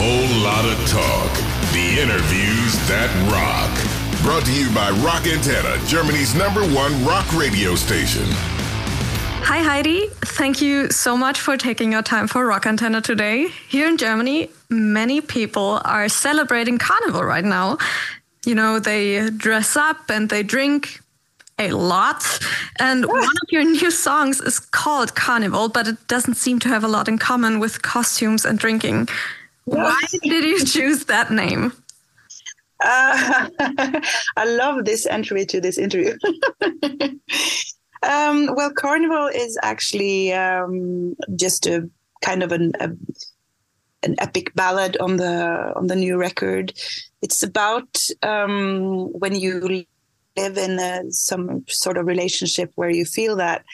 whole lot of talk. The interviews that rock. Brought to you by Rock Antenne, Germany's number one rock radio station. Hi, Heidi. Thank you so much for taking your time for Rock Antenne today. Here in Germany, many people are celebrating Carnival right now. You know, they dress up and they drink a lot. And ah. one of your new songs is called Carnival, but it doesn't seem to have a lot in common with costumes and drinking. Why did you choose that name? Uh, I love this entry to this interview. um, well, Carnival is actually um, just a kind of an a, an epic ballad on the on the new record. It's about um, when you live in a, some sort of relationship where you feel that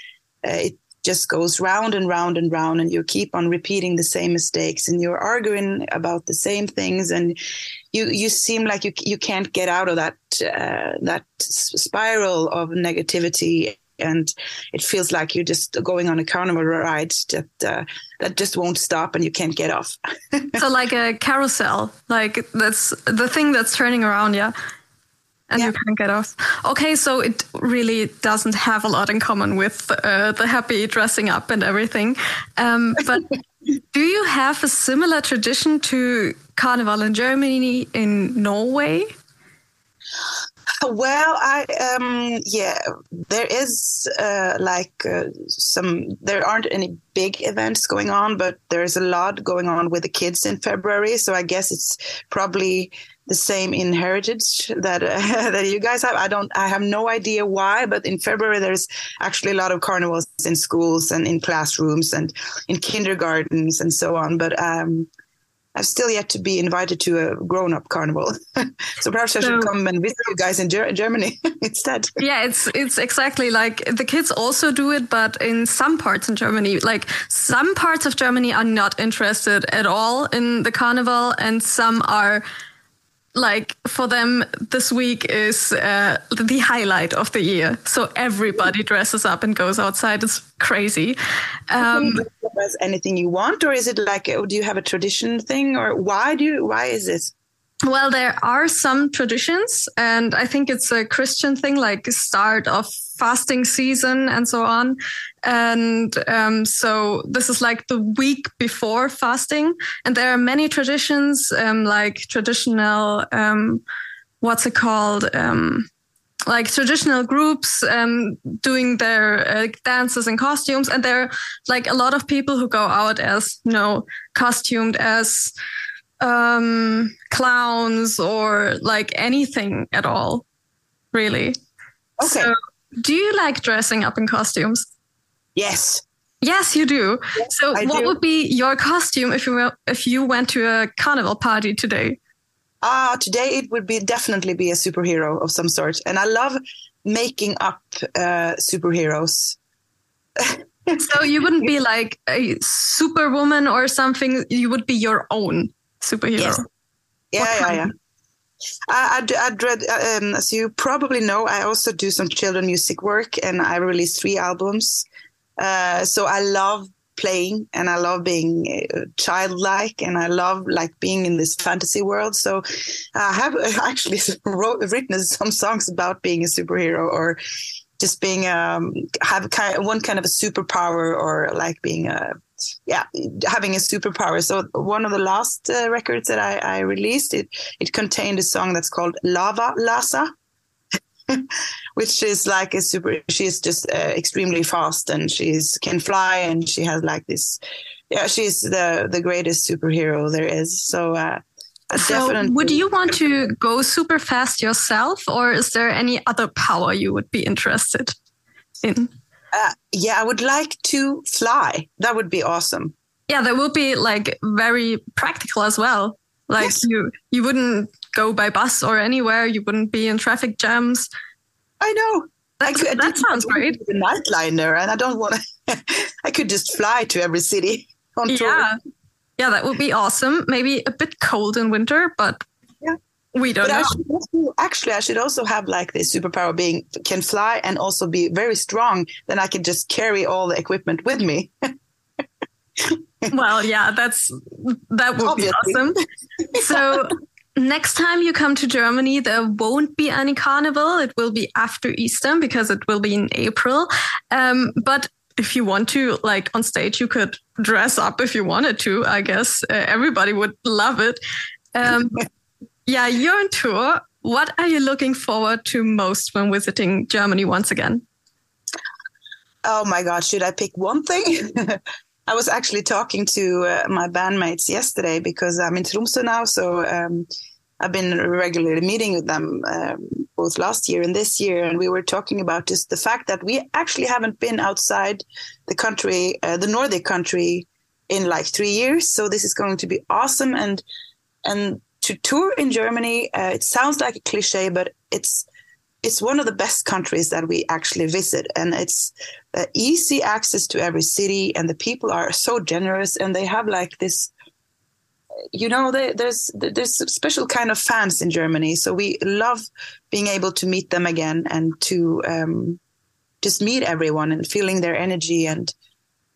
uh, it just goes round and round and round and you keep on repeating the same mistakes and you're arguing about the same things and you you seem like you you can't get out of that uh, that spiral of negativity and it feels like you're just going on a carnival ride that uh, that just won't stop and you can't get off. So like a carousel like that's the thing that's turning around yeah and yeah. you can't get off. Okay, so it really doesn't have a lot in common with uh, the happy dressing up and everything. Um, but do you have a similar tradition to Carnival in Germany, in Norway? Well, I um, yeah, there is uh, like uh, some. There aren't any big events going on, but there's a lot going on with the kids in February. So I guess it's probably the same in heritage that uh, that you guys have. I don't. I have no idea why, but in February there's actually a lot of carnivals in schools and in classrooms and in kindergartens and so on. But um, I've still yet to be invited to a grown-up carnival, so perhaps I should come and visit you guys in Ger- Germany instead. Yeah, it's it's exactly like the kids also do it, but in some parts in Germany, like some parts of Germany are not interested at all in the carnival, and some are like for them this week is uh, the highlight of the year. So everybody dresses up and goes outside. It's crazy. Um anything you want or is it like do you have a tradition thing or why do you why is this well, there are some traditions, and I think it's a Christian thing, like start of fasting season and so on. And um, so this is like the week before fasting, and there are many traditions, um, like traditional, um, what's it called? Um, like traditional groups um, doing their uh, dances and costumes, and there are like a lot of people who go out as you know costumed as um, clowns or like anything at all, really. Okay. So, do you like dressing up in costumes? Yes. Yes, you do. Yes, so, I what do. would be your costume if you if you went to a carnival party today? Ah, uh, today it would be definitely be a superhero of some sort, and I love making up uh, superheroes. so you wouldn't be like a superwoman or something. You would be your own superhero. Yes. Yeah, yeah, yeah. I, I, I dread, um, as you probably know, I also do some children music work and I released three albums. Uh, so I love playing and I love being uh, childlike and I love like being in this fantasy world. So I have actually wrote, written some songs about being a superhero or just being um have kind of one kind of a superpower or like being a yeah, having a superpower. So one of the last uh, records that I, I, released, it it contained a song that's called Lava Lasa, which is like a super. She's just uh, extremely fast and she's can fly and she has like this. Yeah, she's the the greatest superhero there is. So. Uh, so would you want to go super fast yourself, or is there any other power you would be interested in? Uh, yeah, I would like to fly. That would be awesome. Yeah, that would be like very practical as well. Like yes. you, you wouldn't go by bus or anywhere. You wouldn't be in traffic jams. I know. I could, that sounds great. A nightliner, and I don't want to. I could just fly to every city on tour. Yeah, yeah, that would be awesome. Maybe a bit cold in winter, but we don't but know. I also, actually, I should also have like this superpower being can fly and also be very strong. Then I can just carry all the equipment with me. well, yeah, that's that would Obviously. be awesome. So next time you come to Germany, there won't be any carnival. It will be after Easter because it will be in April. Um, but if you want to, like on stage, you could dress up if you wanted to. I guess uh, everybody would love it. Um, yeah, you're on tour. What are you looking forward to most when visiting Germany once again? Oh my God, should I pick one thing? I was actually talking to uh, my bandmates yesterday because I'm in Tromsø now. So um, I've been regularly meeting with them um, both last year and this year. And we were talking about just the fact that we actually haven't been outside the country, uh, the Nordic country, in like three years. So this is going to be awesome. And and to tour in Germany, uh, it sounds like a cliche, but it's it's one of the best countries that we actually visit. And it's uh, easy access to every city and the people are so generous and they have like this you know they, there's there's special kind of fans in germany. So we love being able to meet them again and to um, just meet everyone and feeling their energy and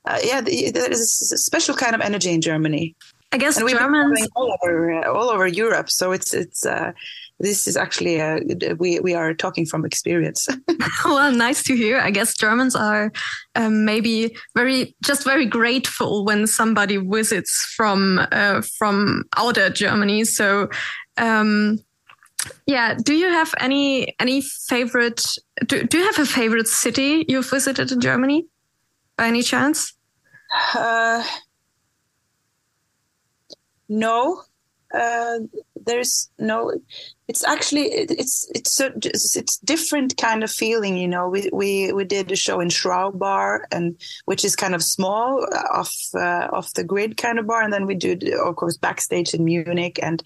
uh, yeah there's a special kind of energy in germany i guess germans all over uh, all over europe so it's it's uh, this is actually a, we we are talking from experience. well, nice to hear. I guess Germans are um, maybe very just very grateful when somebody visits from uh, from outer Germany. So. Um, yeah, do you have any any favorite? Do, do you have a favorite city you've visited in Germany, by any chance? No, uh, there's no it's actually it's it's a, it's different kind of feeling you know. We we we did a show in Schraub bar and which is kind of small uh, off uh, off the grid kind of bar. And then we do of course backstage in Munich and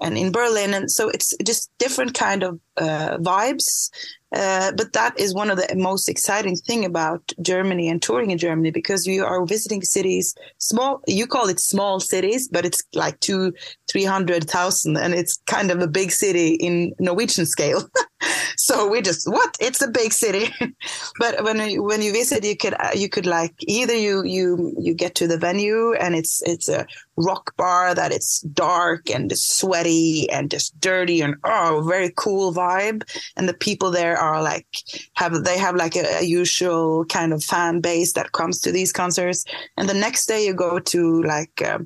and in Berlin. And so it's just different kind of uh, vibes. Uh, but that is one of the most exciting thing about Germany and touring in Germany because you are visiting cities, small. You call it small cities, but it's like two, three hundred thousand, and it's kind of a big city in Norwegian scale. so we just what? It's a big city. but when you, when you visit, you could you could like either you you you get to the venue and it's it's a rock bar that it's dark and sweaty and just dirty and oh very cool vibe and the people there are like have they have like a, a, usual kind of fan base that comes to these concerts and the next day you go to like uh,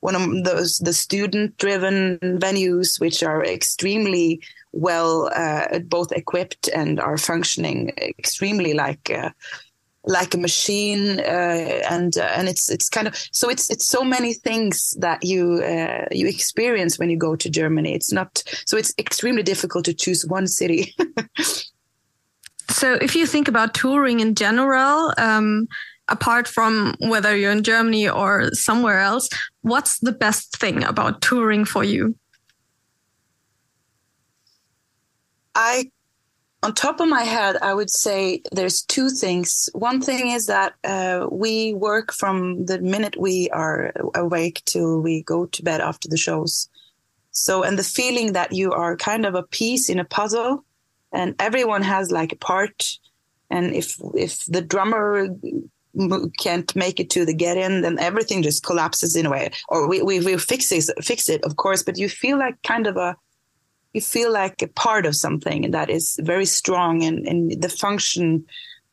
one of those the student driven venues which are extremely well uh, both equipped and are functioning extremely like uh, like a machine uh, and uh, and it's it's kind of so it's it's so many things that you uh, you experience when you go to Germany. It's not so it's extremely difficult to choose one city. So if you think about touring in general um, apart from whether you're in Germany or somewhere else what's the best thing about touring for you I on top of my head, I would say there's two things. One thing is that uh, we work from the minute we are awake till we go to bed after the shows. So, and the feeling that you are kind of a piece in a puzzle, and everyone has like a part. And if if the drummer can't make it to the get in, then everything just collapses in a way. Or we we, we fix it, fix it, of course, but you feel like kind of a you feel like a part of something that is very strong and, and the function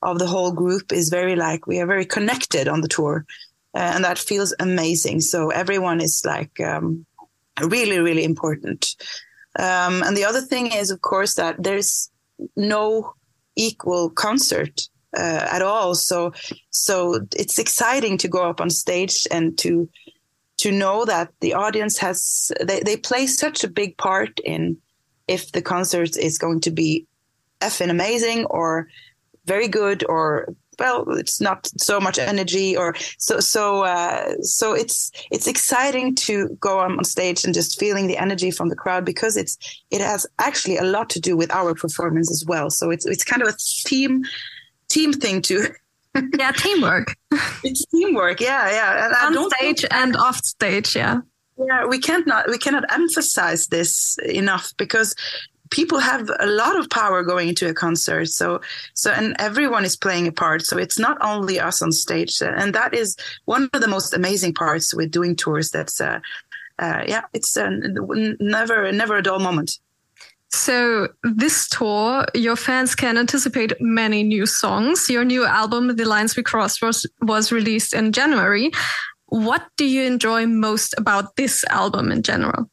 of the whole group is very like we are very connected on the tour uh, and that feels amazing so everyone is like um, really really important um, and the other thing is of course that there's no equal concert uh, at all. So so it's exciting to go up on stage and to to know that the audience has they, they play such a big part in if the concert is going to be effing amazing or very good or well it's not so much energy or so so uh, so it's it's exciting to go on, on stage and just feeling the energy from the crowd because it's it has actually a lot to do with our performance as well. So it's it's kind of a team team thing too yeah teamwork. It's teamwork yeah yeah. And on stage and off stage yeah. Yeah we can't not we cannot emphasize this enough because people have a lot of power going into a concert. So so and everyone is playing a part. So it's not only us on stage. And that is one of the most amazing parts with doing tours that's uh, uh yeah it's uh, never never a dull moment so this tour, your fans can anticipate many new songs. Your new album, The Lines We Crossed, was, was released in January. What do you enjoy most about this album in general?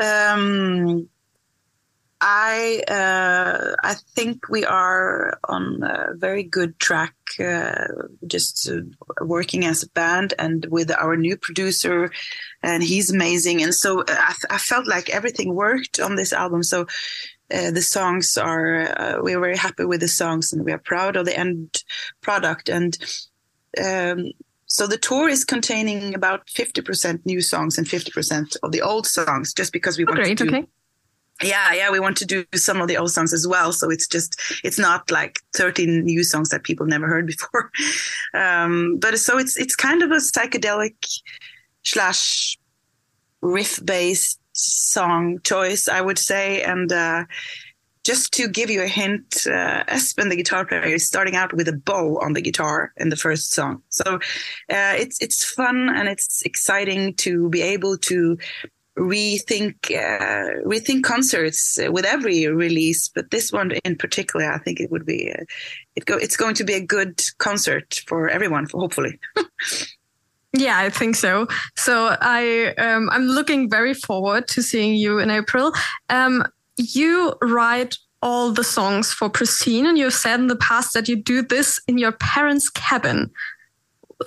Um, I uh, I think we are on a very good track, uh, just uh, working as a band and with our new producer, and he's amazing. And so uh, I, I felt like everything worked on this album. So uh, the songs are uh, we're very happy with the songs, and we are proud of the end product. And um, so the tour is containing about 50% new songs and 50% of the old songs, just because we want great, to do okay yeah yeah we want to do some of the old songs as well. So it's just it's not like 13 new songs that people never heard before. Um, but so it's it's kind of a psychedelic slash riff based song choice i would say. And uh, just to give you a hint, uh, Espen, the guitar player, is starting out with a bow on the guitar in the first song. So uh, it's it's fun and it's exciting to be able to rethink uh, rethink concerts with every release, but this one in particular, I think it would be uh, it go it's going to be a good concert for everyone, for hopefully. Yeah, I think so. So I um, I'm looking very forward to seeing you in April. Um, you write all the songs for Pristine, and you've said in the past that you do this in your parents' cabin.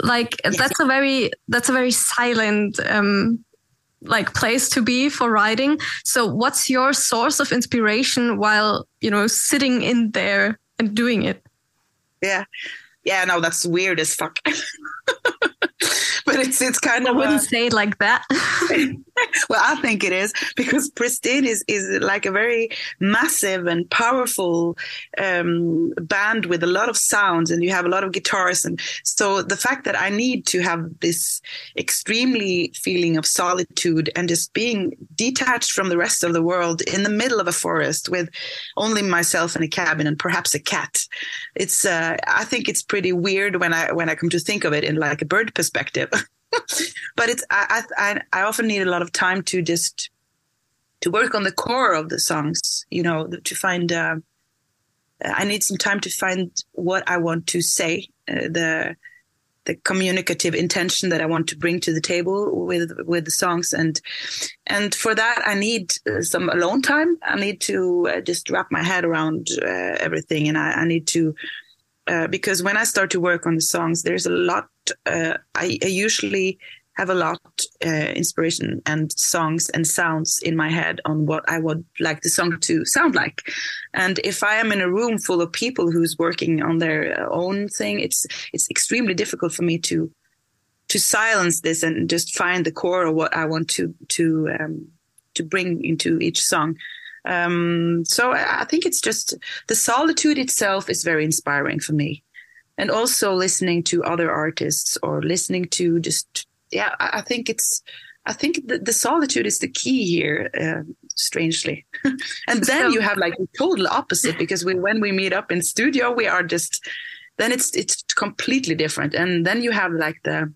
Like yes. that's a very that's a very silent um, like place to be for writing. So what's your source of inspiration while, you know, sitting in there and doing it? Yeah. Yeah, no, that's weird as fuck. but it's it's kind I of wouldn't a, say it like that. well, I think it is because Pristine is is like a very massive and powerful um, band with a lot of sounds, and you have a lot of guitars, and so the fact that I need to have this extremely feeling of solitude and just being detached from the rest of the world in the middle of a forest with only myself in a cabin and perhaps a cat. It's uh, I think it's pretty weird when I when I come to think of it in like a bird perspective. but it's I, I I often need a lot of time to just to work on the core of the songs. You know, to find. Uh, I need some time to find what I want to say, uh, the the communicative intention that I want to bring to the table with with the songs, and and for that I need uh, some alone time. I need to uh, just wrap my head around uh, everything, and I, I need to uh, because when I start to work on the songs, there's a lot. Uh, I, I, usually have a lot uh, inspiration and songs and sounds in my head on what I would like the song to sound like. And if I am in a room full of people who's working on their own thing, it's it's extremely difficult for me to to silence this and just find the core of what I want to to um, to bring into each song. Um, so I think it's just the solitude itself is very inspiring for me. And also listening to other artists or listening to just, yeah, I think it's, I think the, the solitude is the key here, uh, strangely. and then so, you have like the total opposite because we, when we meet up in studio, we are just, then it's, it's completely different. And then you have like the,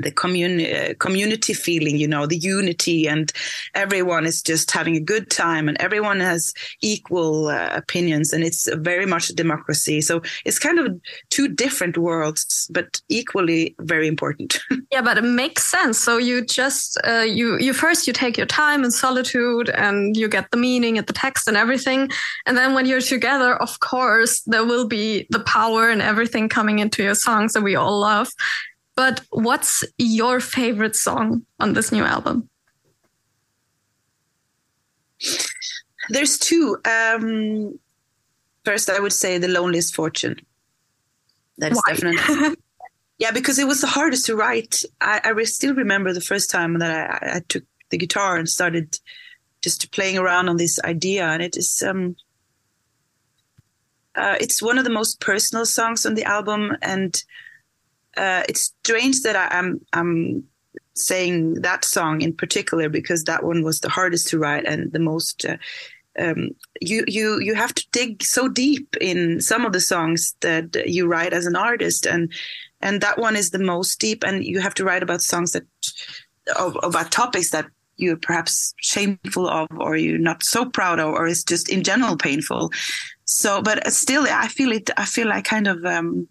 the community uh, community feeling you know the unity and everyone is just having a good time and everyone has equal uh, opinions and it's very much a democracy. So it's kind of two different worlds but equally very important. Yeah but it makes sense. So you just uh, you you first you take your time in solitude and you get the meaning and the text and everything. And then when you're together of course there will be the power and everything coming into your songs that we all love but what's your favorite song on this new album? There's two. Um, first, I would say "The Loneliest Fortune." That's Why? definitely. yeah, because it was the hardest to write. I, I still remember the first time that I, I, took the guitar and started just playing around on this idea, and it is. Um, uh, it's one of the most personal songs on the album, and uh, it's strange that I, am I'm, I'm saying that song in particular because that one was the hardest to write and the most. Uh, um, you you you have to dig so deep in some of the songs that you write as an artist, and and that one is the most deep. And you have to write about songs that of, about topics that you're perhaps shameful of, or you're not so proud of, or it's just in general painful. So, but still, I feel it. I feel like kind of um,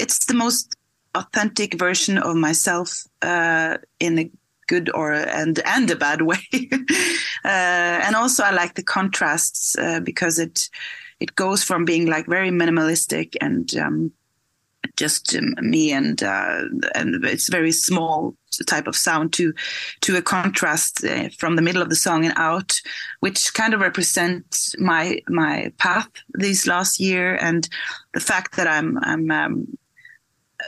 it's the most authentic version of myself uh, in a good or and and a bad way. uh, and also, I like the contrasts uh, because it it goes from being like very minimalistic and um, just um, me and uh, and it's very small type of sound to to a contrast uh, from the middle of the song and out which kind of represents my my path this last year and the fact that i'm i'm um,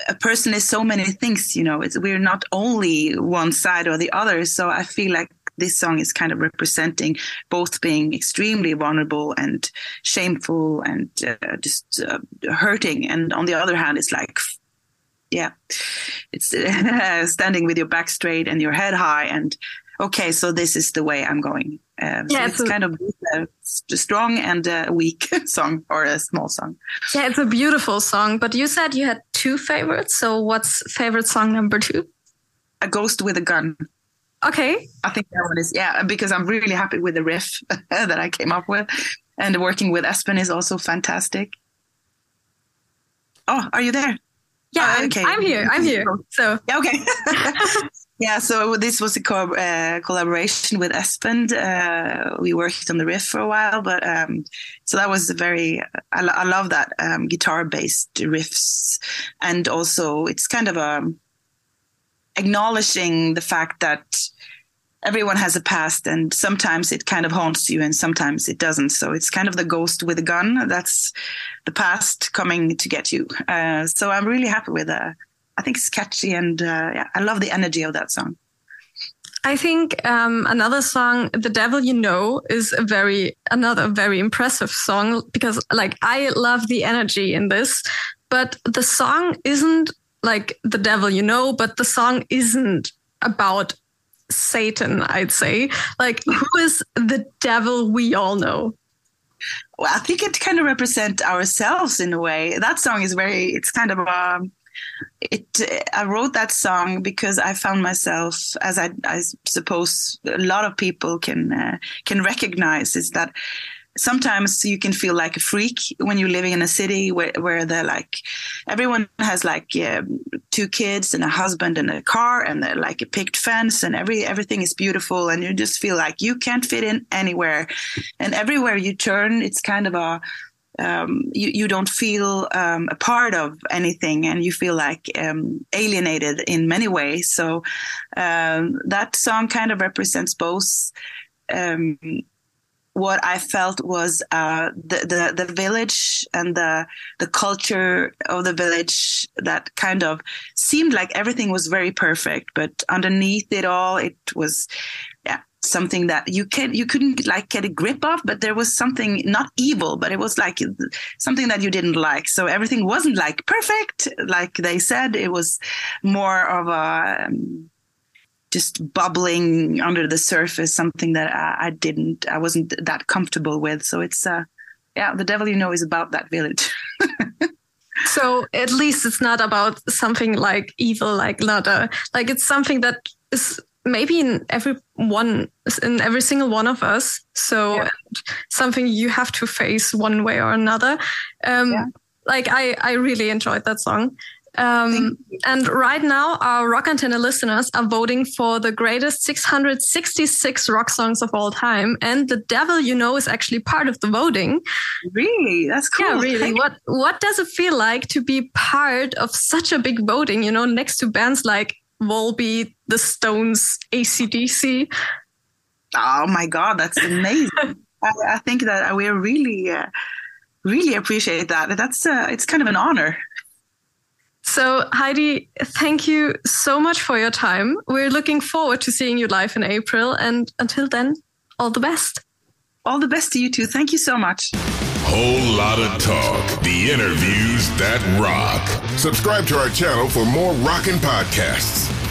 a person is so many things you know it's we're not only one side or the other so i feel like this song is kind of representing both being extremely vulnerable and shameful and uh, just uh, hurting and on the other hand it's like yeah it's uh, standing with your back straight and your head high and okay so this is the way i'm going um, yeah, so it's, it's a, kind of a strong and a weak song or a small song. Yeah, it's a beautiful song. But you said you had two favorites. So what's favorite song number two? A Ghost with a Gun. Okay. I think that one is, yeah, because I'm really happy with the riff that I came up with. And working with Espen is also fantastic. Oh, are you there? Yeah, oh, okay. I'm, I'm here. I'm here. So, yeah, okay. yeah, so this was a co- uh, collaboration with Espen. Uh, we worked on the riff for a while, but um, so that was a very, I, I love that um, guitar based riffs. And also, it's kind of a, acknowledging the fact that everyone has a past and sometimes it kind of haunts you and sometimes it doesn't so it's kind of the ghost with a gun that's the past coming to get you uh, so i'm really happy with it uh, i think it's catchy and uh, yeah, i love the energy of that song I think um, another song, "The Devil You Know," is a very another very impressive song because, like, I love the energy in this, but the song isn't like the devil you know, but the song isn't about Satan, I'd say. Like, who is the devil we all know? Well, I think it kind of represents ourselves in a way. That song is very, it's kind of, um, it, I wrote that song because I found myself, as I, I suppose a lot of people can, uh, can recognize is that sometimes you can feel like a freak when you're living in a city where, where they're like everyone has like yeah, two kids and a husband and a car and they're like a picked fence and every everything is beautiful and you just feel like you can't fit in anywhere. And everywhere you turn it's kind of a um, you, you don't feel um, a part of anything and you feel like um, alienated in many ways. So um, that song kind of represents both um, what I felt was uh, the, the, the village and the the culture of the village that kind of seemed like everything was very perfect, but underneath it all, it was something that you can you couldn't like get a grip of, but there was something not evil, but it was like something that you didn't like. So everything wasn't like perfect, like they said. It was more of a um, just bubbling under the surface, something that I, I, didn't, I wasn't that comfortable with. So it's, uh, yeah, the devil you know is about that village. so at least it's not about something like evil, like not a, like it's something that is maybe in every one, in every single one of us. So yeah. something you have to face one way or another. Um, yeah. Like I, I really enjoyed that song. Um, and right now, our Rock Antenne listeners are voting for the greatest 666 rock songs of all time. And The Devil You Know is actually part of the voting. Really? That's cool. Yeah, really. what What does it feel like to be part of such a big voting, you know, next to bands like Volbeat, The Stones, ACDC? Oh my God, that's amazing. I, I, think that we really, uh, really appreciate that. That's uh, it's kind of an honor. So, Heidi, thank you so much for your time. We're looking forward to seeing you live in April. And until then, all the best. All the best to you too. Thank you so much. Whole lot of talk. The interviews that rock. Subscribe to our channel for more rockin' podcasts.